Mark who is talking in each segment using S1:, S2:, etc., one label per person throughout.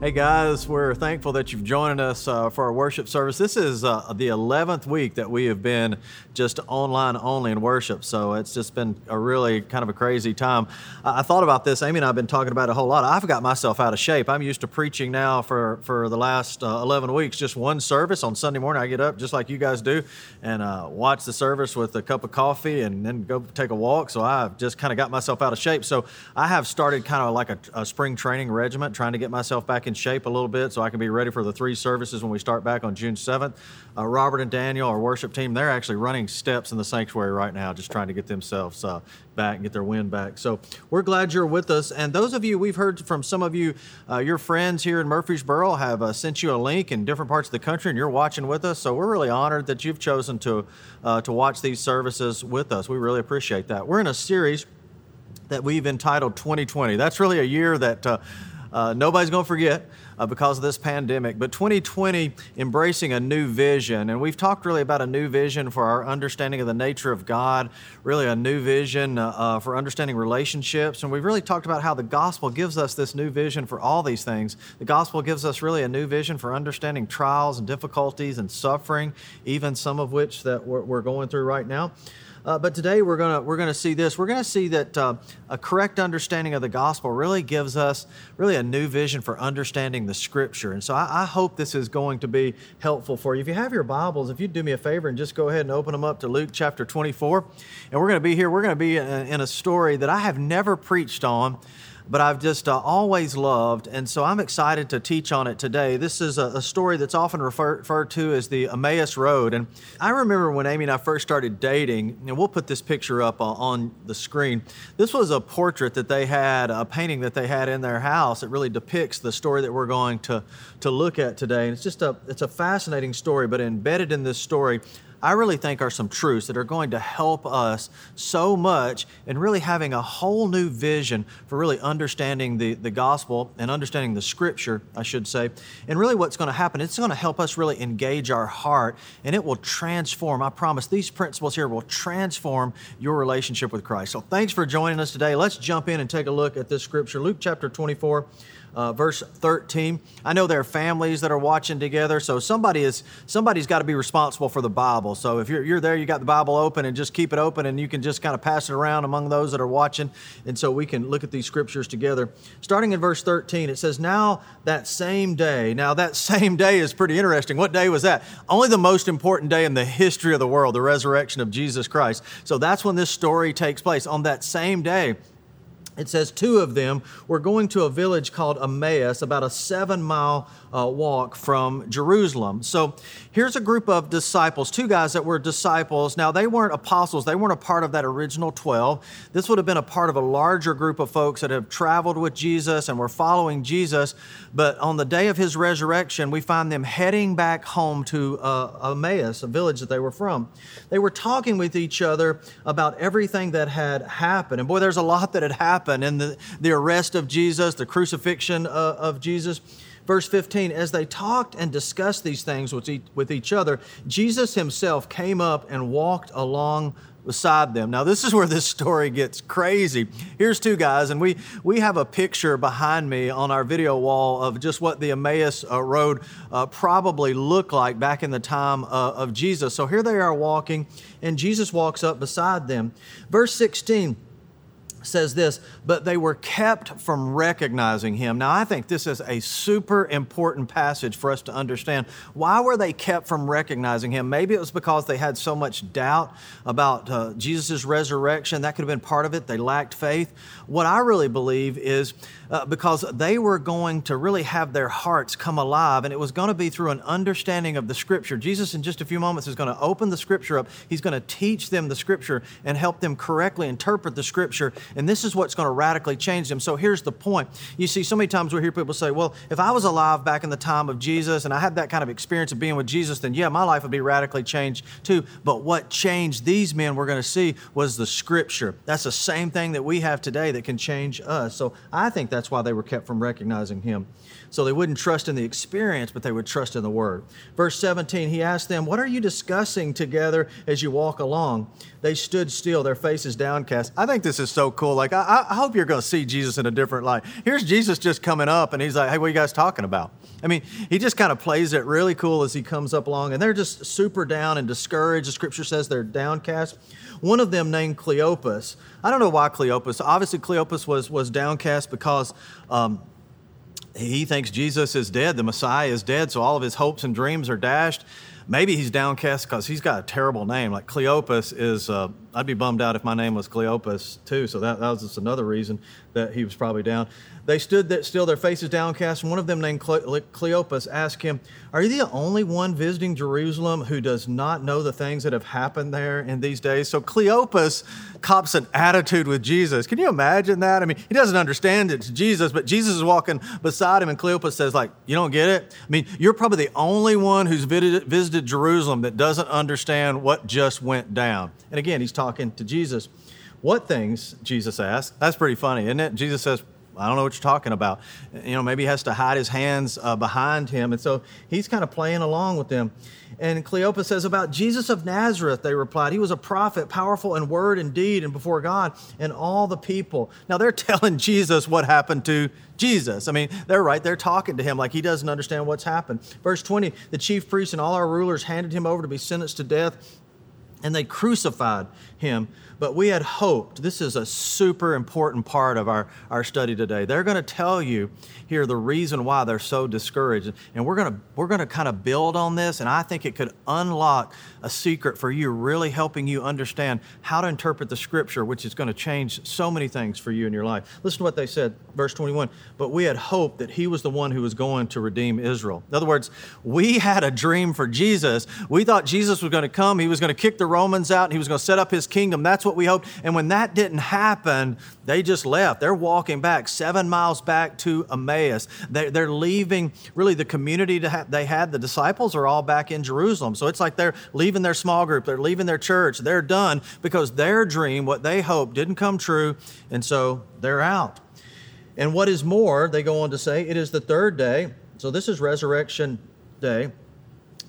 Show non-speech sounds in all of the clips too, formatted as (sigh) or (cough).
S1: Hey guys, we're thankful that you've joined us uh, for our worship service. This is uh, the 11th week that we have been just online only in worship, so it's just been a really kind of a crazy time. I thought about this. Amy and I have been talking about it a whole lot. I've got myself out of shape. I'm used to preaching now for, for the last uh, 11 weeks, just one service on Sunday morning. I get up just like you guys do and uh, watch the service with a cup of coffee and then go take a walk. So I've just kind of got myself out of shape. So I have started kind of like a, a spring training regiment, trying to get myself back in shape a little bit so I can be ready for the three services when we start back on June 7th. Uh, Robert and Daniel, our worship team, they're actually running steps in the sanctuary right now, just trying to get themselves uh, back and get their wind back. So we're glad you're with us. And those of you, we've heard from some of you, uh, your friends here in Murfreesboro have uh, sent you a link in different parts of the country, and you're watching with us. So we're really honored that you've chosen to uh, to watch these services with us. We really appreciate that. We're in a series that we've entitled 2020. That's really a year that uh, uh, nobody's going to forget uh, because of this pandemic. But 2020, embracing a new vision. And we've talked really about a new vision for our understanding of the nature of God, really a new vision uh, uh, for understanding relationships. And we've really talked about how the gospel gives us this new vision for all these things. The gospel gives us really a new vision for understanding trials and difficulties and suffering, even some of which that we're, we're going through right now. Uh, but today we're gonna we're gonna see this. We're gonna see that uh, a correct understanding of the gospel really gives us really a new vision for understanding the Scripture. And so I, I hope this is going to be helpful for you. If you have your Bibles, if you'd do me a favor and just go ahead and open them up to Luke chapter 24, and we're gonna be here. We're gonna be in a, in a story that I have never preached on but I've just uh, always loved, and so I'm excited to teach on it today. This is a, a story that's often refer, referred to as the Emmaus Road. And I remember when Amy and I first started dating, and we'll put this picture up uh, on the screen. This was a portrait that they had, a painting that they had in their house. It really depicts the story that we're going to, to look at today. And it's just a, it's a fascinating story, but embedded in this story, I really think are some truths that are going to help us so much in really having a whole new vision for really understanding the, the gospel and understanding the scripture, I should say. And really, what's going to happen, it's going to help us really engage our heart and it will transform. I promise these principles here will transform your relationship with Christ. So, thanks for joining us today. Let's jump in and take a look at this scripture, Luke chapter 24 uh, verse 13. I know there are families that are watching together, so somebody is somebody's got to be responsible for the Bible. So if you're, you're there, you got the Bible open, and just keep it open, and you can just kind of pass it around among those that are watching, and so we can look at these scriptures together. Starting in verse 13, it says, "Now that same day." Now that (laughs) same day is pretty interesting. What day was that? Only the most important day in the history of the world, the resurrection of Jesus Christ. So that's when this story takes place. On that same day it says two of them were going to a village called Emmaus, about a seven mile uh, walk from Jerusalem. So here's a group of disciples, two guys that were disciples. Now, they weren't apostles, they weren't a part of that original 12. This would have been a part of a larger group of folks that have traveled with Jesus and were following Jesus. But on the day of his resurrection, we find them heading back home to uh, Emmaus, a village that they were from. They were talking with each other about everything that had happened. And boy, there's a lot that had happened in the, the arrest of Jesus, the crucifixion uh, of Jesus. Verse 15, as they talked and discussed these things with each, with each other, Jesus himself came up and walked along beside them. Now, this is where this story gets crazy. Here's two guys, and we, we have a picture behind me on our video wall of just what the Emmaus uh, Road uh, probably looked like back in the time uh, of Jesus. So here they are walking, and Jesus walks up beside them. Verse 16, says this, but they were kept from recognizing him. Now, I think this is a super important passage for us to understand. Why were they kept from recognizing him? Maybe it was because they had so much doubt about uh, Jesus' resurrection. That could have been part of it. They lacked faith. What I really believe is uh, because they were going to really have their hearts come alive, and it was going to be through an understanding of the Scripture. Jesus, in just a few moments, is going to open the Scripture up. He's going to teach them the Scripture and help them correctly interpret the Scripture. And this is what's going to radically change them. So here's the point. You see, so many times we hear people say, well, if I was alive back in the time of Jesus and I had that kind of experience of being with Jesus, then yeah, my life would be radically changed too. But what changed these men we're going to see was the Scripture. That's the same thing that we have today that can change us. So I think that's why they were kept from recognizing him. So they wouldn't trust in the experience, but they would trust in the word. Verse 17, he asked them, What are you discussing together as you walk along? They stood still, their faces downcast. I think this is so cool. Like, I, I hope you're going to see Jesus in a different light. Here's Jesus just coming up, and he's like, hey, what are you guys talking about? I mean, he just kind of plays it really cool as he comes up along, and they're just super down and discouraged. The scripture says they're downcast. One of them named Cleopas. I don't know why Cleopas. Obviously, Cleopas was, was downcast because um, he thinks Jesus is dead, the Messiah is dead, so all of his hopes and dreams are dashed. Maybe he's downcast because he's got a terrible name. Like Cleopas is, uh, I'd be bummed out if my name was Cleopas too. So that, that was just another reason that he was probably down. They stood that still, their faces downcast. And one of them, named Cleopas, asked him, Are you the only one visiting Jerusalem who does not know the things that have happened there in these days? So Cleopas cops an attitude with Jesus. Can you imagine that? I mean, he doesn't understand it's Jesus, but Jesus is walking beside him, and Cleopas says, like, you don't get it? I mean, you're probably the only one who's visited Jerusalem that doesn't understand what just went down. And again, he's talking to Jesus. What things, Jesus asked? That's pretty funny, isn't it? Jesus says, I don't know what you're talking about. You know, maybe he has to hide his hands uh, behind him. And so he's kind of playing along with them. And Cleopas says, About Jesus of Nazareth, they replied, He was a prophet, powerful in word and deed and before God and all the people. Now they're (laughs) telling Jesus what happened to Jesus. I mean, they're right. They're talking to him like he doesn't understand what's happened. Verse 20 The chief priests and all our rulers handed him over to be sentenced to death, and they crucified him but we had hoped. This is a super important part of our, our study today. They're going to tell you here the reason why they're so discouraged. And we're going to we're going to kind of build on this, and I think it could unlock a secret for you, really helping you understand how to interpret the scripture, which is going to change so many things for you in your life. Listen to what they said, verse 21. But we had hoped that he was the one who was going to redeem Israel. In other words, we had a dream for Jesus. We thought Jesus was going to come, he was going to kick the Romans out, and he was going to set up his kingdom. That's what we hoped. And when that didn't happen, they just left. They're walking back seven miles back to Emmaus. They're leaving really the community they had. The disciples are all back in Jerusalem. So it's like they're leaving their small group, they're leaving their church. They're done because their dream, what they hoped, didn't come true. And so they're out. And what is more, they go on to say, it is the third day. So this is resurrection day.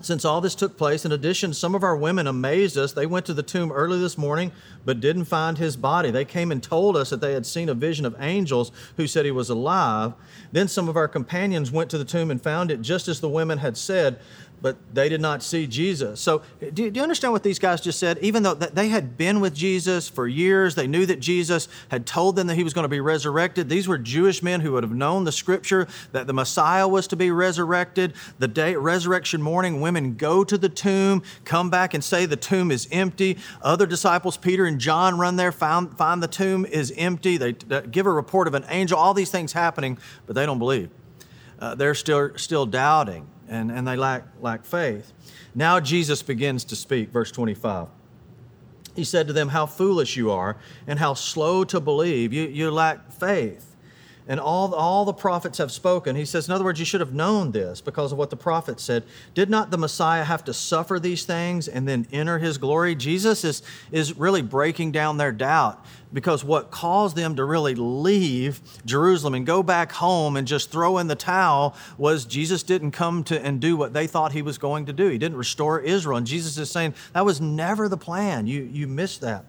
S1: Since all this took place, in addition, some of our women amazed us. They went to the tomb early this morning, but didn't find his body. They came and told us that they had seen a vision of angels who said he was alive. Then some of our companions went to the tomb and found it just as the women had said, but they did not see Jesus. So, do, you understand what these guys just said? Even though they had been with Jesus for years, they knew that Jesus had told them that he was going to be resurrected. These were Jewish men who would have known the scripture that the Messiah was to be resurrected. The day resurrection morning, women go to the tomb, come back and say the tomb is empty. Other disciples, Peter and John, run there, find, find the tomb is empty. They, they give a report of an angel, all these things happening, but they don't believe. Uh, they're still, still doubting and, and they lack, lack faith. Now Jesus begins to speak, verse 25. He said to them, How foolish you are, and how slow to believe. You, you lack faith. And all, all the prophets have spoken. He says, in other words, you should have known this because of what the prophets said. Did not the Messiah have to suffer these things and then enter his glory? Jesus is, is really breaking down their doubt because what caused them to really leave Jerusalem and go back home and just throw in the towel was Jesus didn't come to and do what they thought he was going to do. He didn't restore Israel. And Jesus is saying that was never the plan. You, you missed that.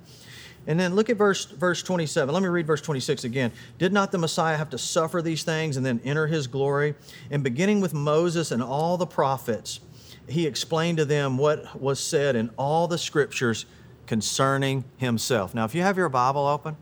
S1: And then look at verse, verse 27. Let me read verse 26 again. Did not the Messiah have to suffer these things and then enter his glory? And beginning with Moses and all the prophets, he explained to them what was said in all the scriptures concerning himself. Now, if you have your Bible open,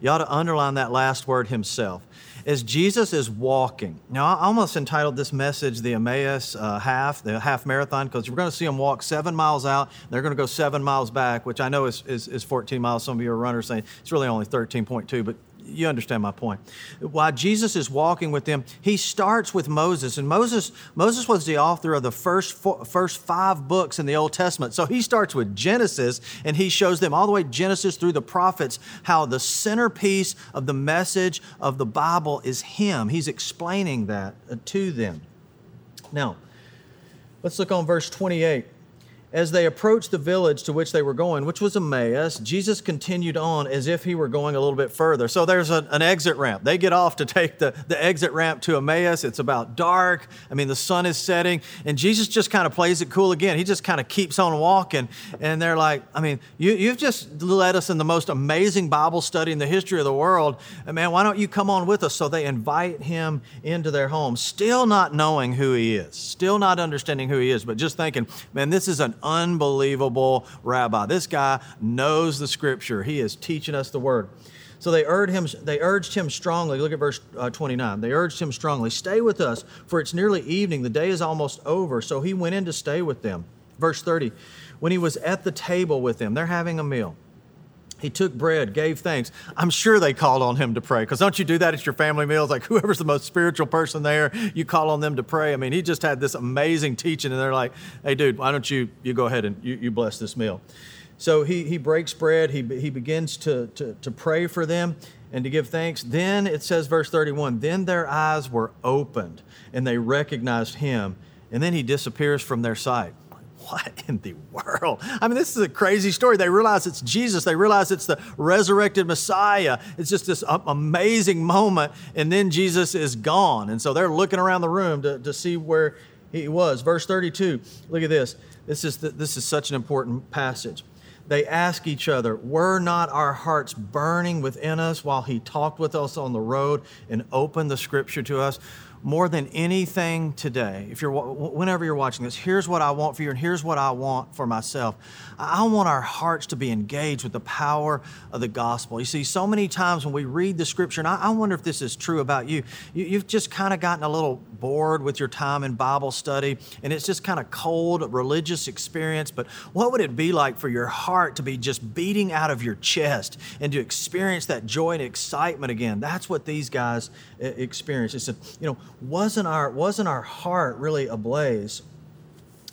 S1: you ought to underline that last word, himself. As Jesus is walking, now I almost entitled this message the Emmaus uh, half, the half marathon, because we're going to see them walk seven miles out. They're going to go seven miles back, which I know is, is, is 14 miles. Some of you are runners saying it's really only 13.2, but you understand my point. While Jesus is walking with them, he starts with Moses, and Moses Moses was the author of the first four, first five books in the Old Testament. So he starts with Genesis, and he shows them all the way Genesis through the prophets how the centerpiece of the message of the Bible is Him. He's explaining that to them. Now, let's look on verse 28. As they approached the village to which they were going, which was Emmaus, Jesus continued on as if he were going a little bit further. So there's a, an exit ramp. They get off to take the, the exit ramp to Emmaus. It's about dark. I mean, the sun is setting. And Jesus just kind of plays it cool again. He just kind of keeps on walking. And they're like, I mean, you, you've just led us in the most amazing Bible study in the history of the world. And man, why don't you come on with us? So they invite him into their home, still not knowing who he is, still not understanding who he is, but just thinking, man, this is an unbelievable rabbi. This guy knows the scripture. He is teaching us the word. So they urged him, they urged him strongly. Look at verse uh, 29. They urged him strongly, Stay with us, for it's nearly evening. The day is almost over. So he went in to stay with them. Verse 30. When he was at the table with them, they're having a meal. He took bread, gave thanks. I'm sure they called on him to pray because don't you do that at your family meals? Like whoever's the most spiritual person there, you call on them to pray. I mean, he just had this amazing teaching, and they're like, "Hey, dude, why don't you you go ahead and you, you bless this meal?" So he he breaks bread. He he begins to to to pray for them and to give thanks. Then it says, verse 31. Then their eyes were opened, and they recognized him, and then he disappears from their sight what in the world? I mean, this is a crazy story. They realize it's Jesus, they realize it's the resurrected Messiah. It's just this amazing moment, and then Jesus is gone. And so they're looking around the room to, to see where he was. Verse 32, look at this. This is, the, this is such an important passage. They ask each other, Were not our hearts burning within us while he talked with us on the road and opened the scripture to us? More than anything today, if you're whenever you're watching this, here's what I want for you, and here's what I want for myself. I want our hearts to be engaged with the power of the gospel. You see, so many times when we read the scripture, and I, wonder if this is true about you, you have just kind of gotten a little bored with your time in Bible study, and it's just kind of cold religious experience. But what would it be like for your heart to be just beating out of your chest and to experience that joy and excitement again? That's what these guys uh, experienced. They said, you know, wasn't our, wasn't our heart really ablaze?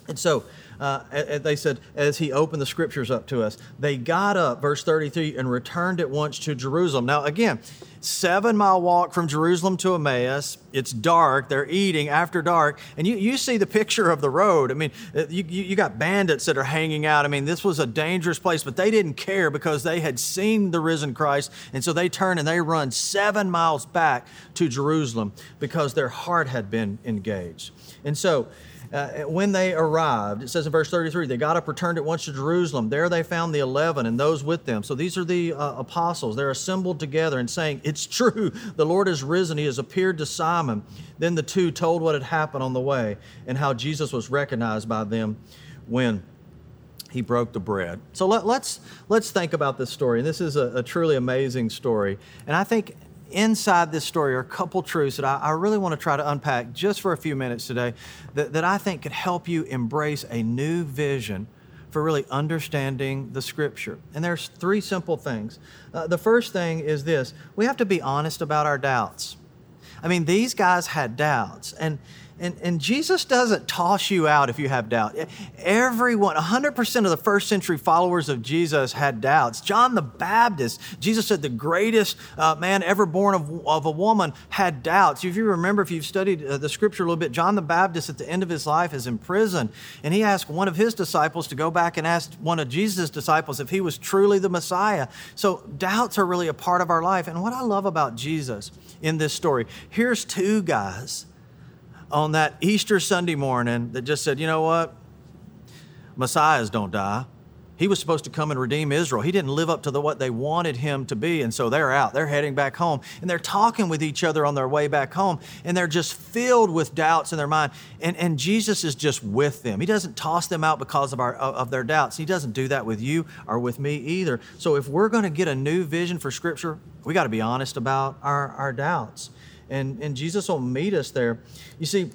S1: And so uh, they said, as he opened the scriptures up to us, they got up, verse 33, and returned at once to Jerusalem. Now, again, seven mile walk from Jerusalem to Emmaus. It's dark. They're eating after dark. And you, you see the picture of the road. I mean, uh, you, you got bandits that are hanging out. I mean, this was a dangerous place, but they didn't care because they had seen the risen Christ. And so they turn and they run seven miles back to Jerusalem because their heart had been engaged. And so, uh, when they arrived, it says in verse 33, they got up, returned at once to Jerusalem. There they found the eleven and those with them. So these are the uh, apostles. They're assembled together and saying, (laughs) It's true, the Lord has risen. He has appeared to Simon. Then the two told what had happened on the way and how Jesus was recognized by them when he broke the bread. So let, us let's, let's think about this story. And this is a, a truly amazing story. And I think inside this story are a couple truths that I, I, really want to try to unpack just for a few minutes today that, that I think could help you embrace a new vision for really understanding the scripture. And there's three simple things. Uh, the first thing is this we have to be honest about our doubts. I mean, these guys had doubts. And and, and Jesus doesn't toss you out if you have doubt. Everyone, 100% of the first century followers of Jesus had doubts. John the Baptist, Jesus said the greatest uh, man ever born of, of a woman had doubts. If you remember, if you've studied uh, the scripture a little bit, John the Baptist at the end of his life is in prison. And he asked one of his disciples to go back and ask one of Jesus' disciples if he was truly the Messiah. So doubts are really a part of our life. And what I love about Jesus in this story, here's two guys on that Easter Sunday morning that just said, you know what? Messiahs don't die. He was supposed to come and redeem Israel. He didn't live up to the, what they wanted him to be. And so they're out. They're heading back home. And they're talking with each other on their way back home. And they're just filled with doubts in their mind. And, and Jesus is just with them. He doesn't toss them out because of, our, of their doubts. He doesn't do that with you or with me either. So if we're going to get a new vision for Scripture, we got to be honest about our, our doubts and, and Jesus will meet us there. You see,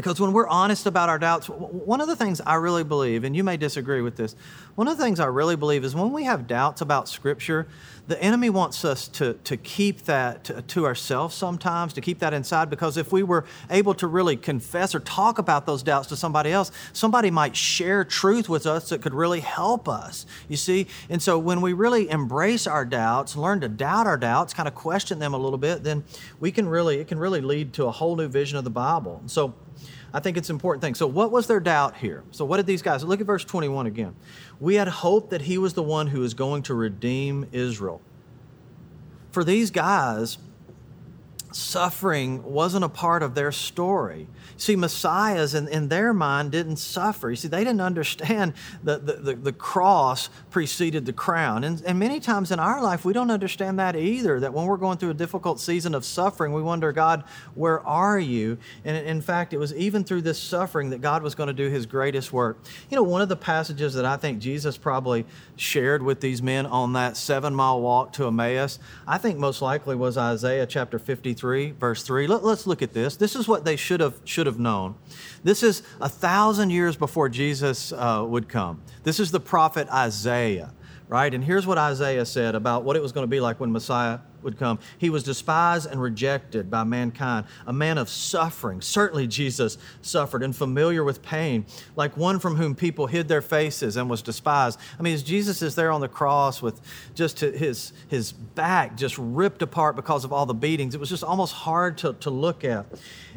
S1: because when we're honest about our doubts, one of the things I really believe, and you may disagree with this, one of the things I really believe is when we have doubts about Scripture, the enemy wants us to, to keep that to, to, ourselves sometimes, to keep that inside, because if we were able to really confess or talk about those doubts to somebody else, somebody might share truth with us that could really help us, you see? And so when we really embrace our doubts, learn to doubt our doubts, kind of question them a little bit, then we can really, it can really lead to a whole new vision of the Bible. So I think it's an important thing. So, what was their doubt here? So, what did these guys look at verse 21 again? We had hoped that he was the one who was going to redeem Israel. For these guys, suffering wasn't a part of their story. See, messiahs in, in their mind didn't suffer. You see, they didn't understand that the, the, the, cross preceded the crown. And, and many times in our life, we don't understand that either. That when we're going through a difficult season of suffering, we wonder, God, where are you? And in fact, it was even through this suffering that God was going to do his greatest work. You know, one of the passages that I think Jesus probably shared with these men on that seven mile walk to Emmaus, I think most likely was Isaiah chapter 53, verse 3. Let, us look at this. This is what they should have, should have known. This is a thousand years before Jesus uh, would come. This is the prophet Isaiah, right? And here's what Isaiah said about what it was going to be like when Messiah would come. He was despised and rejected by mankind, a man of suffering. Certainly, Jesus suffered and familiar with pain, like one from whom people hid their faces and was despised. I mean, as Jesus is there on the cross with just his, his back just ripped apart because of all the beatings, it was just almost hard to, to look at.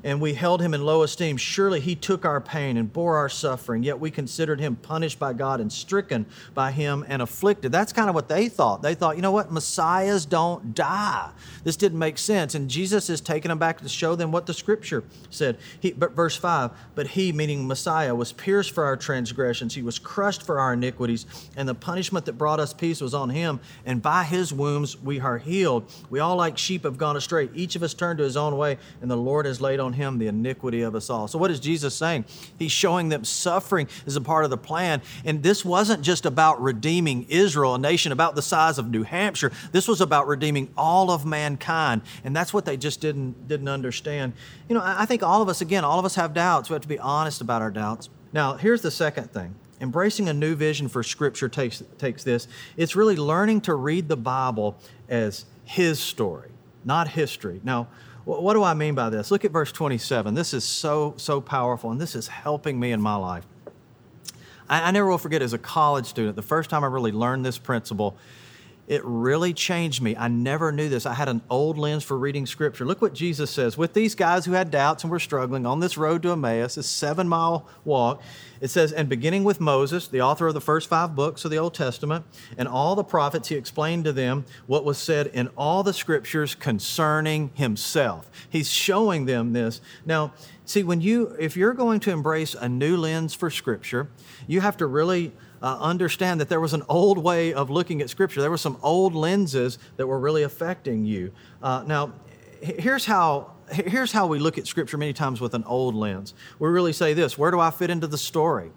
S1: And we held him in low esteem. Surely he took our pain and bore our suffering, yet we considered him punished by God and stricken by him and afflicted. That's kind of what they thought. They thought, you know what? Messiahs don't die. This didn't make sense. And Jesus is taking them back to show them what the scripture said. He, but verse 5 But he, meaning Messiah, was pierced for our transgressions, he was crushed for our iniquities, and the punishment that brought us peace was on him. And by his wounds we are healed. We all, like sheep, have gone astray. Each of us turned to his own way, and the Lord has laid on him the iniquity of us all. So, what is Jesus saying? He's showing them suffering is a part of the plan. And this wasn't just about redeeming Israel, a nation about the size of New Hampshire. This was about redeeming all of mankind. And that's what they just didn't, didn't understand. You know, I think all of us, again, all of us have doubts. We have to be honest about our doubts. Now, here's the second thing embracing a new vision for Scripture takes, takes this it's really learning to read the Bible as His story, not history. Now, what do I mean by this? Look at verse 27. This is so, so powerful, and this is helping me in my life. I, I never will forget as a college student, the first time I really learned this principle it really changed me. I never knew this. I had an old lens for reading scripture. Look what Jesus says. With these guys who had doubts and were struggling on this road to Emmaus, this seven mile walk, it says, and beginning with Moses, the author of the first five books of the Old Testament, and all the prophets, he explained to them what was said in all the scriptures concerning himself. He's showing them this. Now, see, when you, if you're going to embrace a new lens for scripture, you have to really uh, understand that there was an old way of looking at Scripture. There were some old lenses that were really affecting you. Uh, now, here's how here's how we look at Scripture many times with an old lens. We really say this: Where do I fit into the story?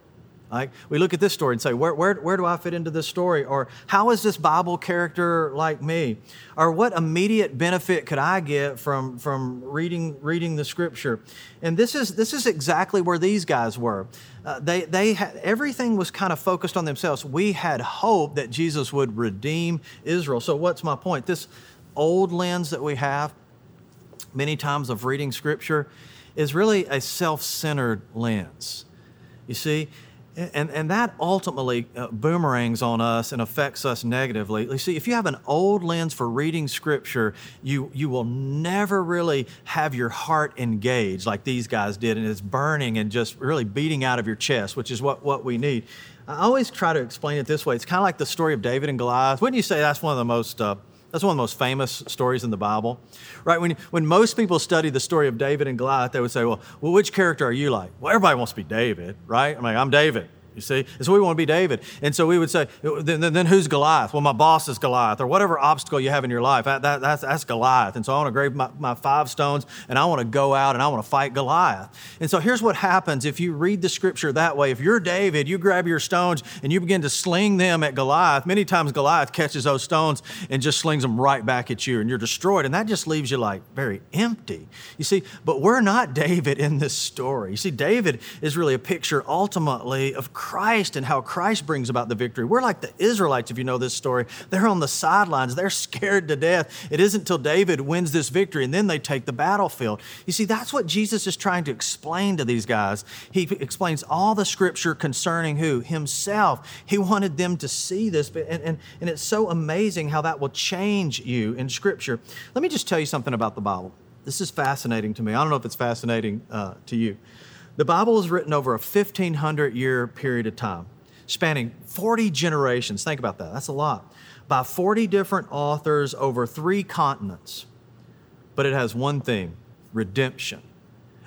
S1: Like we look at this story and say, where, where, where do I fit into this story? Or how is this Bible character like me? Or what immediate benefit could I get from, from reading, reading the scripture? And this is, this is exactly where these guys were. Uh, they, they had, everything was kind of focused on themselves. We had hope that Jesus would redeem Israel. So what's my point? This old lens that we have many times of reading scripture is really a self-centered lens. You see, and, and that ultimately uh, boomerangs on us and affects us negatively. You see, if you have an old lens for reading scripture, you, you will never really have your heart engaged like these guys did, and it's burning and just really beating out of your chest, which is what, what we need. I always try to explain it this way. It's kind of like the story of David and Goliath. Wouldn't you say that's one of the most uh, that's one of the most famous stories in the Bible, right? When, when most people study the story of David and Goliath, they would say, well, well, which character are you like? Well, everybody wants to be David, right? I'm like, I'm David. You see? And so we want to be David. And so we would say, then, then, then, who's Goliath? Well, my boss is Goliath, or whatever obstacle you have in your life. That, that, that's, that's Goliath. And so I want to grab my, my five stones and I want to go out and I want to fight Goliath. And so here's what happens if you read the scripture that way. If you're David, you grab your stones and you begin to sling them at Goliath. Many times Goliath catches those stones and just slings them right back at you and you're destroyed. And that just leaves you like very empty. You see, but we're not David in this story. You see, David is really a picture ultimately of Christ Christ and how Christ brings about the victory. We're like the Israelites, if you know this story. They're on the sidelines, they're scared to death. It isn't until David wins this victory and then they take the battlefield. You see, that's what Jesus is trying to explain to these guys. He explains all the scripture concerning who? Himself. He wanted them to see this, and, and, and it's so amazing how that will change you in scripture. Let me just tell you something about the Bible. This is fascinating to me. I don't know if it's fascinating uh, to you. The Bible was written over a 1500 year period of time, spanning 40 generations. Think about that, that's a lot. By 40 different authors over three continents. But it has one theme redemption,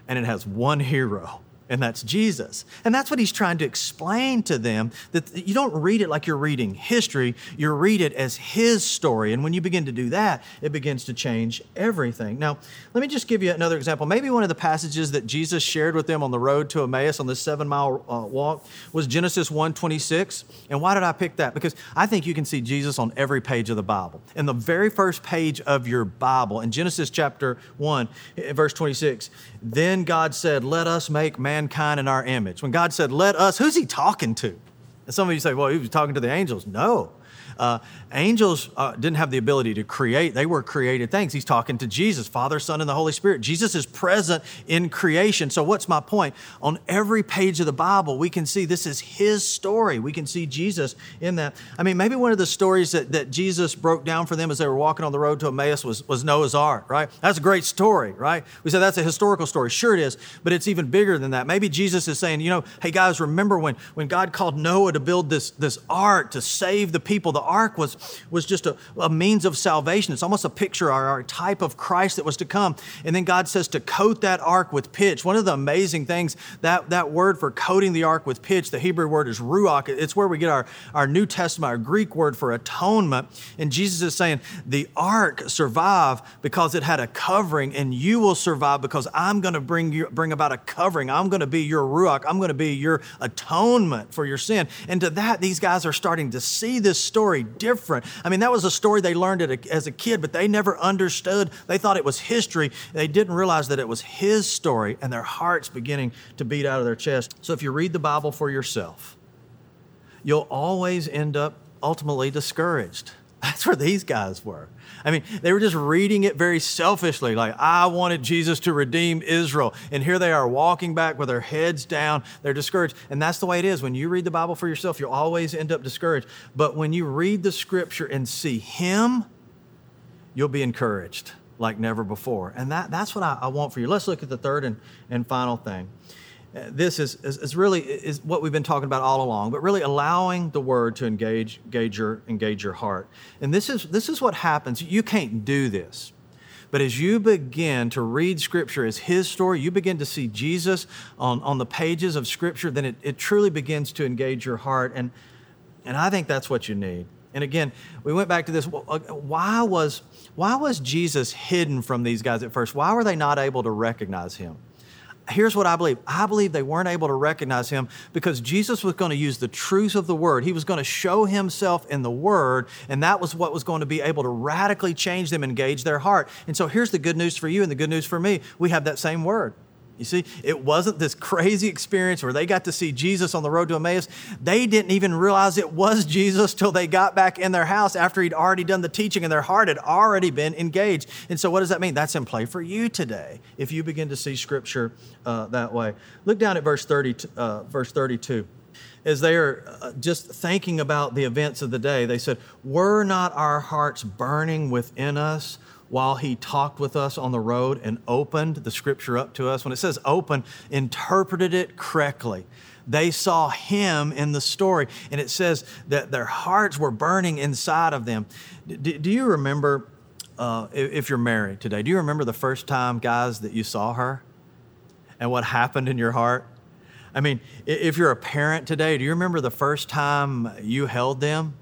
S1: and it has one hero and that's Jesus. And that's what he's trying to explain to them that you don't read it like you're reading history, you read it as his story. And when you begin to do that, it begins to change everything. Now, let me just give you another example. Maybe one of the passages that Jesus shared with them on the road to Emmaus on this seven mile uh, walk was Genesis 1 26. And why did I pick that? Because I think you can see Jesus on every page of the Bible. In the very first page of your Bible, in Genesis chapter 1, verse 26, then God said, Let us make man mankind in our image. When God said, let us, who's he talking to? And some of you say, well, he was talking to the angels. No. Uh, angels uh, didn't have the ability to create, they were created things. He's talking to Jesus, Father, Son, and the Holy Spirit. Jesus is present in creation. So, what's my point? On every page of the Bible, we can see this is his story. We can see Jesus in that. I mean, maybe one of the stories that, that Jesus broke down for them as they were walking on the road to Emmaus was, was Noah's Ark, right? That's a great story, right? We say that's a historical story. Sure, it is, but it's even bigger than that. Maybe Jesus is saying, you know, hey guys, remember when, when God called Noah to build this, this ark to save the people? The ark was, was just a, a means of salvation. It's almost a picture or a type of Christ that was to come. And then God says to coat that ark with pitch. One of the amazing things, that, that word for coating the ark with pitch, the Hebrew word is ruach. It's where we get our, our New Testament, our Greek word for atonement. And Jesus is saying the ark survived because it had a covering, and you will survive because I'm going to bring you bring about a covering. I'm going to be your ruach. I'm going to be your atonement for your sin. And to that, these guys are starting to see this story story different. I mean, that was a story they learned as a kid, but they never understood. They thought it was history. They didn't realize that it was his story, and their hearts beginning to beat out of their chest. So if you read the Bible for yourself, you'll always end up ultimately discouraged. (laughs) That's where these guys were. I mean, they were just reading it very selfishly, like, I wanted Jesus to redeem Israel. And here they are walking back with their heads down. They're discouraged. And that's the way it is. When you read the Bible for yourself, you'll always end up discouraged. But when you read the scripture and see Him, you'll be encouraged like never before. And that, that's what I, I want for you. Let's look at the third and, and final thing this is, is, is, really is what we've been talking about all along, but really allowing the word to engage, engage, your, engage your heart. And this is, this is what happens. You can't do this. But as you begin to read Scripture as His story, you begin to see Jesus on, on the pages of Scripture, then it, it truly begins to engage your heart. And, and I think that's what you need. And again, we went back to this. Uh, why was, why was Jesus hidden from these guys at first? Why were they not able to recognize Him? Here's what I believe I believe they weren't able to recognize him because Jesus was going to use the truth of the word. He was going to show himself in the word, and that was what was going to be able to radically change them, engage their heart. And so here's the good news for you and the good news for me. We have that same word. You see, it wasn't this crazy experience where they got to see Jesus on the road to Emmaus. They didn't even realize it was Jesus till they got back in their house after he'd already done the teaching and their heart had already been engaged. And so, what does that mean? That's in play for you today if you begin to see Scripture uh, that way. Look down at verse 30, uh, verse 32 as they are uh, just thinking about the events of the day, they said, Were not our hearts burning within us while he talked with us on the road and opened the scripture up to us. When it says open, interpreted it correctly. They saw him in the story, and it says that their hearts were burning inside of them. D- do you remember, uh, if you're married today, do you remember the first time, guys, that you saw her and what happened in your heart? I mean, if you're a parent today, do you remember the first time you held them?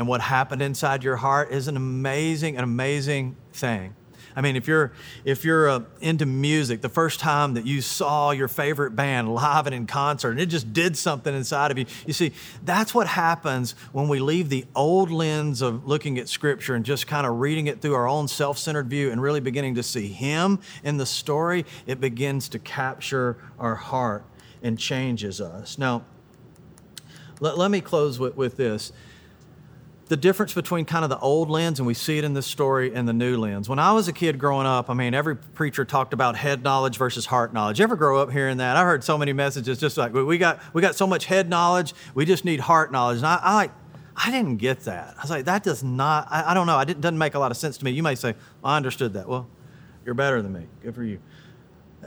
S1: And what happened inside your heart is an amazing, an amazing thing. I mean, if you're if you're uh, into music, the first time that you saw your favorite band live and in concert, and it just did something inside of you. You see, that's what happens when we leave the old lens of looking at Scripture and just kind of reading it through our own self-centered view, and really beginning to see Him in the story. It begins to capture our heart and changes us. Now, let, let me close with, with this the difference between kind of the old lens, and we see it in this story, and the new lens. When I was a kid growing up, I mean, every preacher talked about head knowledge versus heart knowledge. You ever grow up hearing that? I heard so many messages just like, we got, we got so much head knowledge, we just need heart knowledge. And I, I I didn't get that. I was like, that does not, I, I don't know, it doesn't make a lot of sense to me. You may say, well, I understood that. Well, you're better than me. Good for you.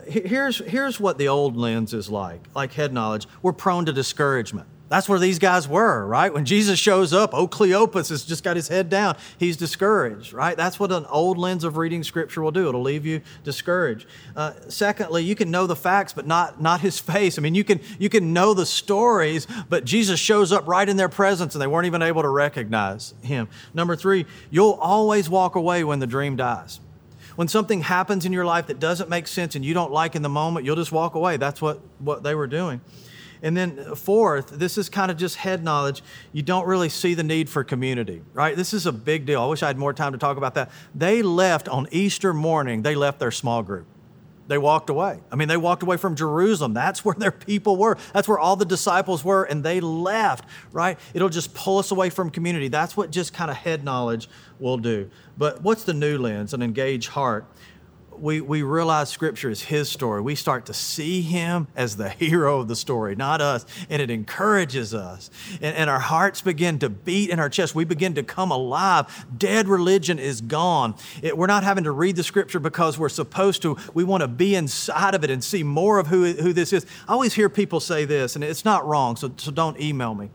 S1: here's, here's what the old lens is like, like head knowledge. We're prone to discouragement. That's where these guys were, right? When Jesus shows up, oh, Cleopas has just got his head down. He's discouraged, right? That's what an old lens of reading Scripture will do. It'll leave you discouraged. Uh, secondly, you can know the facts, but not, not his face. I mean, you can, you can know the stories, but Jesus shows up right in their presence and they weren't even able to recognize him. Number three, you'll always walk away when the dream dies. When something happens in your life that doesn't make sense and you don't like in the moment, you'll just walk away. That's what, what they were doing. And then, uh, fourth, this is kind of just head knowledge. You don't really see the need for community, right? This is a big deal. I wish I had more time to talk about that. They left on Easter morning, they left their small group. They walked away. I mean, they walked away from Jerusalem. That's where their people were. That's where all the disciples were, and they left, right? It'll just pull us away from community. That's what just kind of head knowledge will do. But what's the new lens? An engaged heart we, we realize Scripture is His story. We start to see Him as the hero of the story, not us. And it encourages us. And, and our hearts begin to beat in our chest. We begin to come alive. Dead religion is gone. It, we're not having to read the Scripture because we're supposed to. We want to be inside of it and see more of who, who this is. I always hear people say this, and it's not wrong, so, so don't email me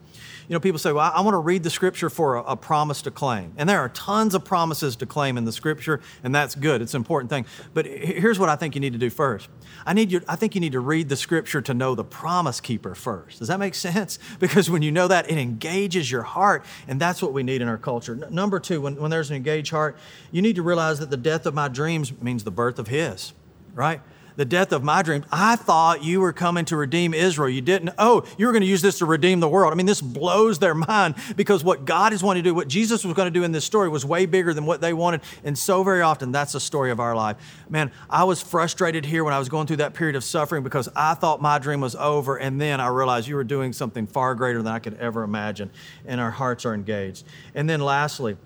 S1: you know, people say, well, I, want to read the scripture for a, a, promise to claim. And there are tons of promises to claim in the scripture, and that's good. It's an important thing. But here's what I think you need to do first. I, need you, I think you need to read the scripture to know the promise keeper first. Does that make (laughs) sense? Because when you know that, it engages your heart, and that's what we need in our culture. N- number two, when, when there's an engaged heart, you need to realize that the death of my dreams means the birth of His, right? The death of my dreams. I thought you were coming to redeem Israel. You didn't. Oh, you were going to use this to redeem the world. I mean, this blows their mind because what God is wanting to do, what Jesus was going to do in this story was way bigger than what they wanted. And so very often, that's the story of our life. Man, I was frustrated here when I was going through that period of suffering because I thought my dream was over. And then I realized you were doing something far greater than I could ever imagine. And our hearts are engaged. And then lastly,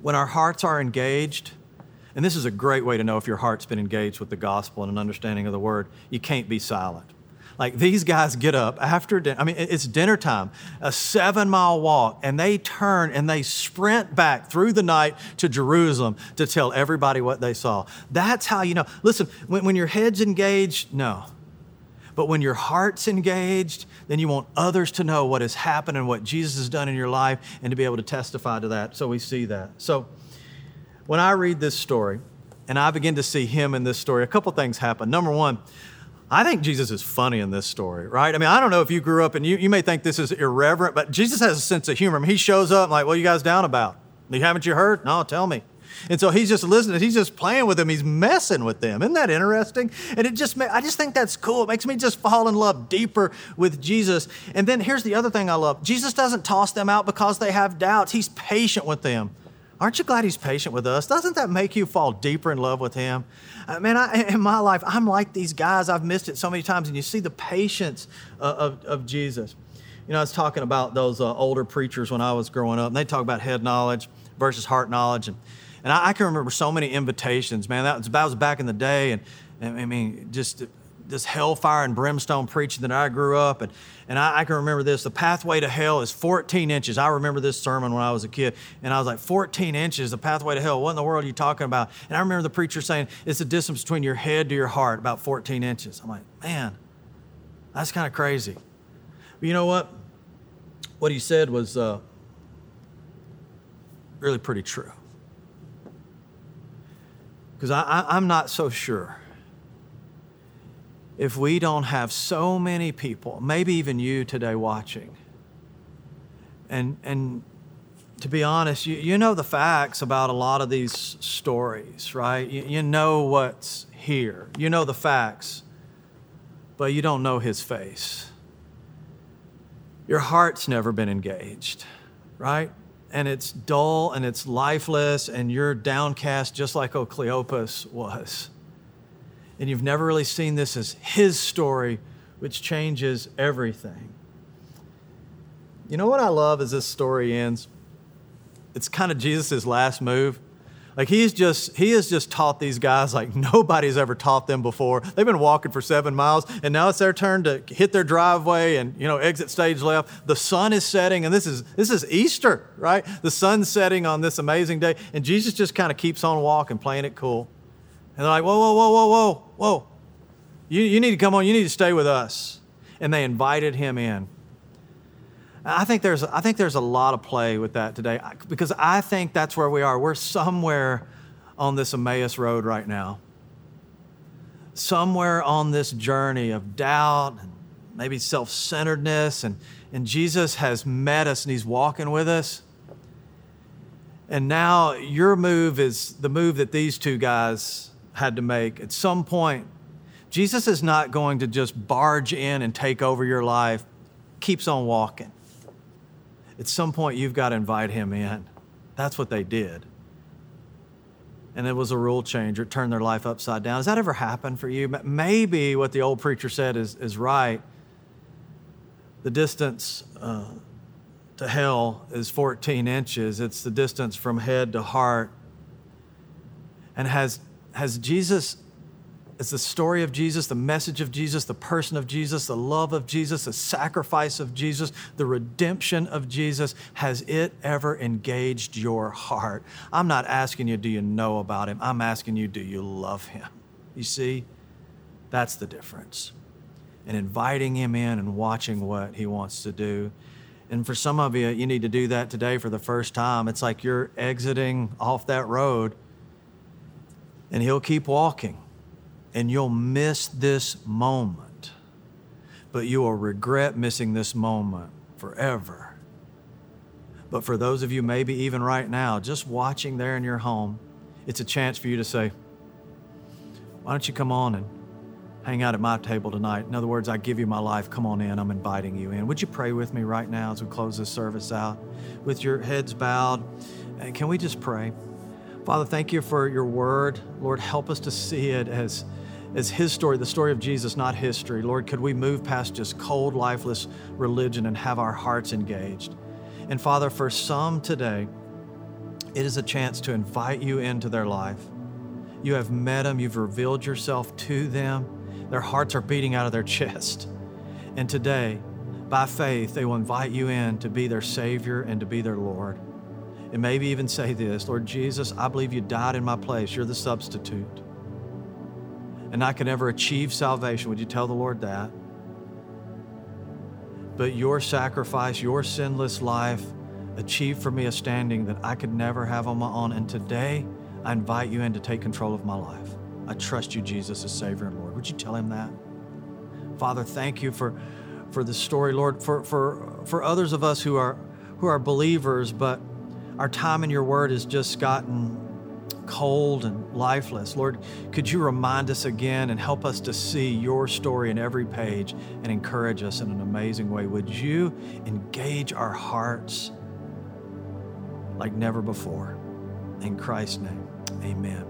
S1: when our hearts are engaged, and this is a great way to know if your heart's been engaged with the gospel and an understanding of the word. You can't be silent. Like these guys get up after dinner. I mean, it's dinner time, a seven mile walk, and they turn and they sprint back through the night to Jerusalem to tell everybody what they saw. That's how you know. Listen, when, when your head's engaged, no. But when your heart's engaged, then you want others to know what has happened and what Jesus has done in your life and to be able to testify to that. So we see that. So, when I read this story and I begin to see him in this story, a couple things happen. Number one, I think Jesus is funny in this story, right? I mean, I don't know if you grew up and you, you may think this is irreverent, but Jesus has a sense of humor. I mean, he shows up like, what are you guys down about? Haven't you heard? No, tell me. And so he's just listening. He's just playing with them. He's messing with them. Isn't that interesting? And it just, I just think that's cool. It makes me just fall in love deeper with Jesus. And then here's the other thing I love Jesus doesn't toss them out because they have doubts, He's patient with them. Aren't you glad he's patient with us? Doesn't that make you fall deeper in love with him? Uh, man, I, in my life, I'm like these guys. I've missed it so many times, and you see the patience uh, of, of Jesus. You know, I was talking about those uh, older preachers when I was growing up, and they talk about head knowledge versus heart knowledge. And, and I, I can remember so many invitations, man. That was, that was back in the day, and I mean, just this hellfire and brimstone preaching that I grew up. And, and I, I, can remember this the pathway to hell is 14 inches. I remember this sermon when I was a kid. And I was like, 14 inches, the pathway to hell. What in the world are you talking about? And I remember the preacher saying, it's the distance between your head to your heart, about 14 inches. I'm like, man, that's kind of crazy. But you know what? What he said was uh, really pretty true. Because I, I'm not so sure if we don't have so many people, maybe even you today watching, and, and to be honest, you, you know the facts about a lot of these stories, right? You, you know what's here, you know the facts, but you don't know his face. Your heart's never been engaged, right? And it's dull and it's lifeless, and you're downcast just like Cleopas was and you've never really seen this as his story, which changes everything. You know what I love as this story ends? It's kind of Jesus' last move. Like he's just he has just taught these guys like nobody's ever taught them before. They've been walking for seven miles, and now it's their turn to hit their driveway and you know exit stage left. The sun is setting, and this is this is Easter, right? The sun's setting on this amazing day, and Jesus just kind of keeps on walking, playing it cool. And they're like, whoa, whoa, whoa, whoa, whoa, whoa. You, you need to come on, you need to stay with us. And they invited him in. I think there's I think there's a lot of play with that today because I think that's where we are. We're somewhere on this Emmaus road right now. Somewhere on this journey of doubt and maybe self-centeredness and and Jesus has met us and he's walking with us. And now your move is the move that these two guys had to make. At some point, Jesus is not going to just barge in and take over your life, keeps on walking. At some point, you've got to invite him in. That's what they did. And it was a rule changer. It turned their life upside down. Has that ever happened for you? Maybe what the old preacher said is, is right. The distance uh, to hell is 14 inches, it's the distance from head to heart. And has, has Jesus is the story of Jesus, the message of Jesus, the person of Jesus, the love of Jesus, the sacrifice of Jesus, the redemption of Jesus. Has it ever engaged your heart? I'm not asking you, do you know about him? I'm asking you, do you love him? You see, that's the difference. And inviting him in and watching what he wants to do. And for some of you, you need to do that today for the first time. It's like you're exiting off that road, and he'll keep walking and you'll miss this moment. But you will regret missing this moment forever. But for those of you, maybe even right now, just watching there in your home, it's a chance for you to say, Why don't you come on and hang out at my table tonight? In other words, I give you my life. Come on in. I'm inviting you in. Would you pray with me right now as we close this service out with your heads bowed? And can we just pray? Father, thank you for your word. Lord, help us to see it as as his story, the story of Jesus, not history. Lord, could we move past just cold, lifeless religion and have our hearts engaged? And Father, for some today, it is a chance to invite you into their life. You have met them, you've revealed yourself to them, their hearts are beating out of their (laughs) chest. And today, by faith, they will invite you in to be their Savior and to be their Lord. And maybe even say this Lord Jesus, I believe you died in my place. You're the substitute and I could never achieve salvation. Would you tell the Lord that? But your sacrifice, your sinless life, achieved for me a standing that I could never have on my own. And today, I invite you in to take control of my life. I trust you, Jesus, as Savior and Lord. Would you tell him that? Father, thank you for, for the story, Lord, for, for, for others of us who are, who are believers, but our time in your word has just gotten cold and lifeless. Lord, could you remind us again and help us to see your story in every page and encourage us in an amazing way? Would you engage our hearts like never before? In Christ's name, amen.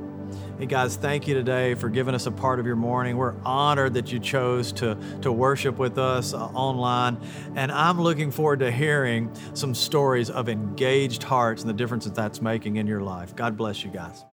S1: Hey guys, thank you today for giving us a part of your morning. We're honored that you chose to, to worship with us uh, online. And I'm looking forward to hearing some stories of engaged hearts and the difference that that's making in your life. God bless you guys.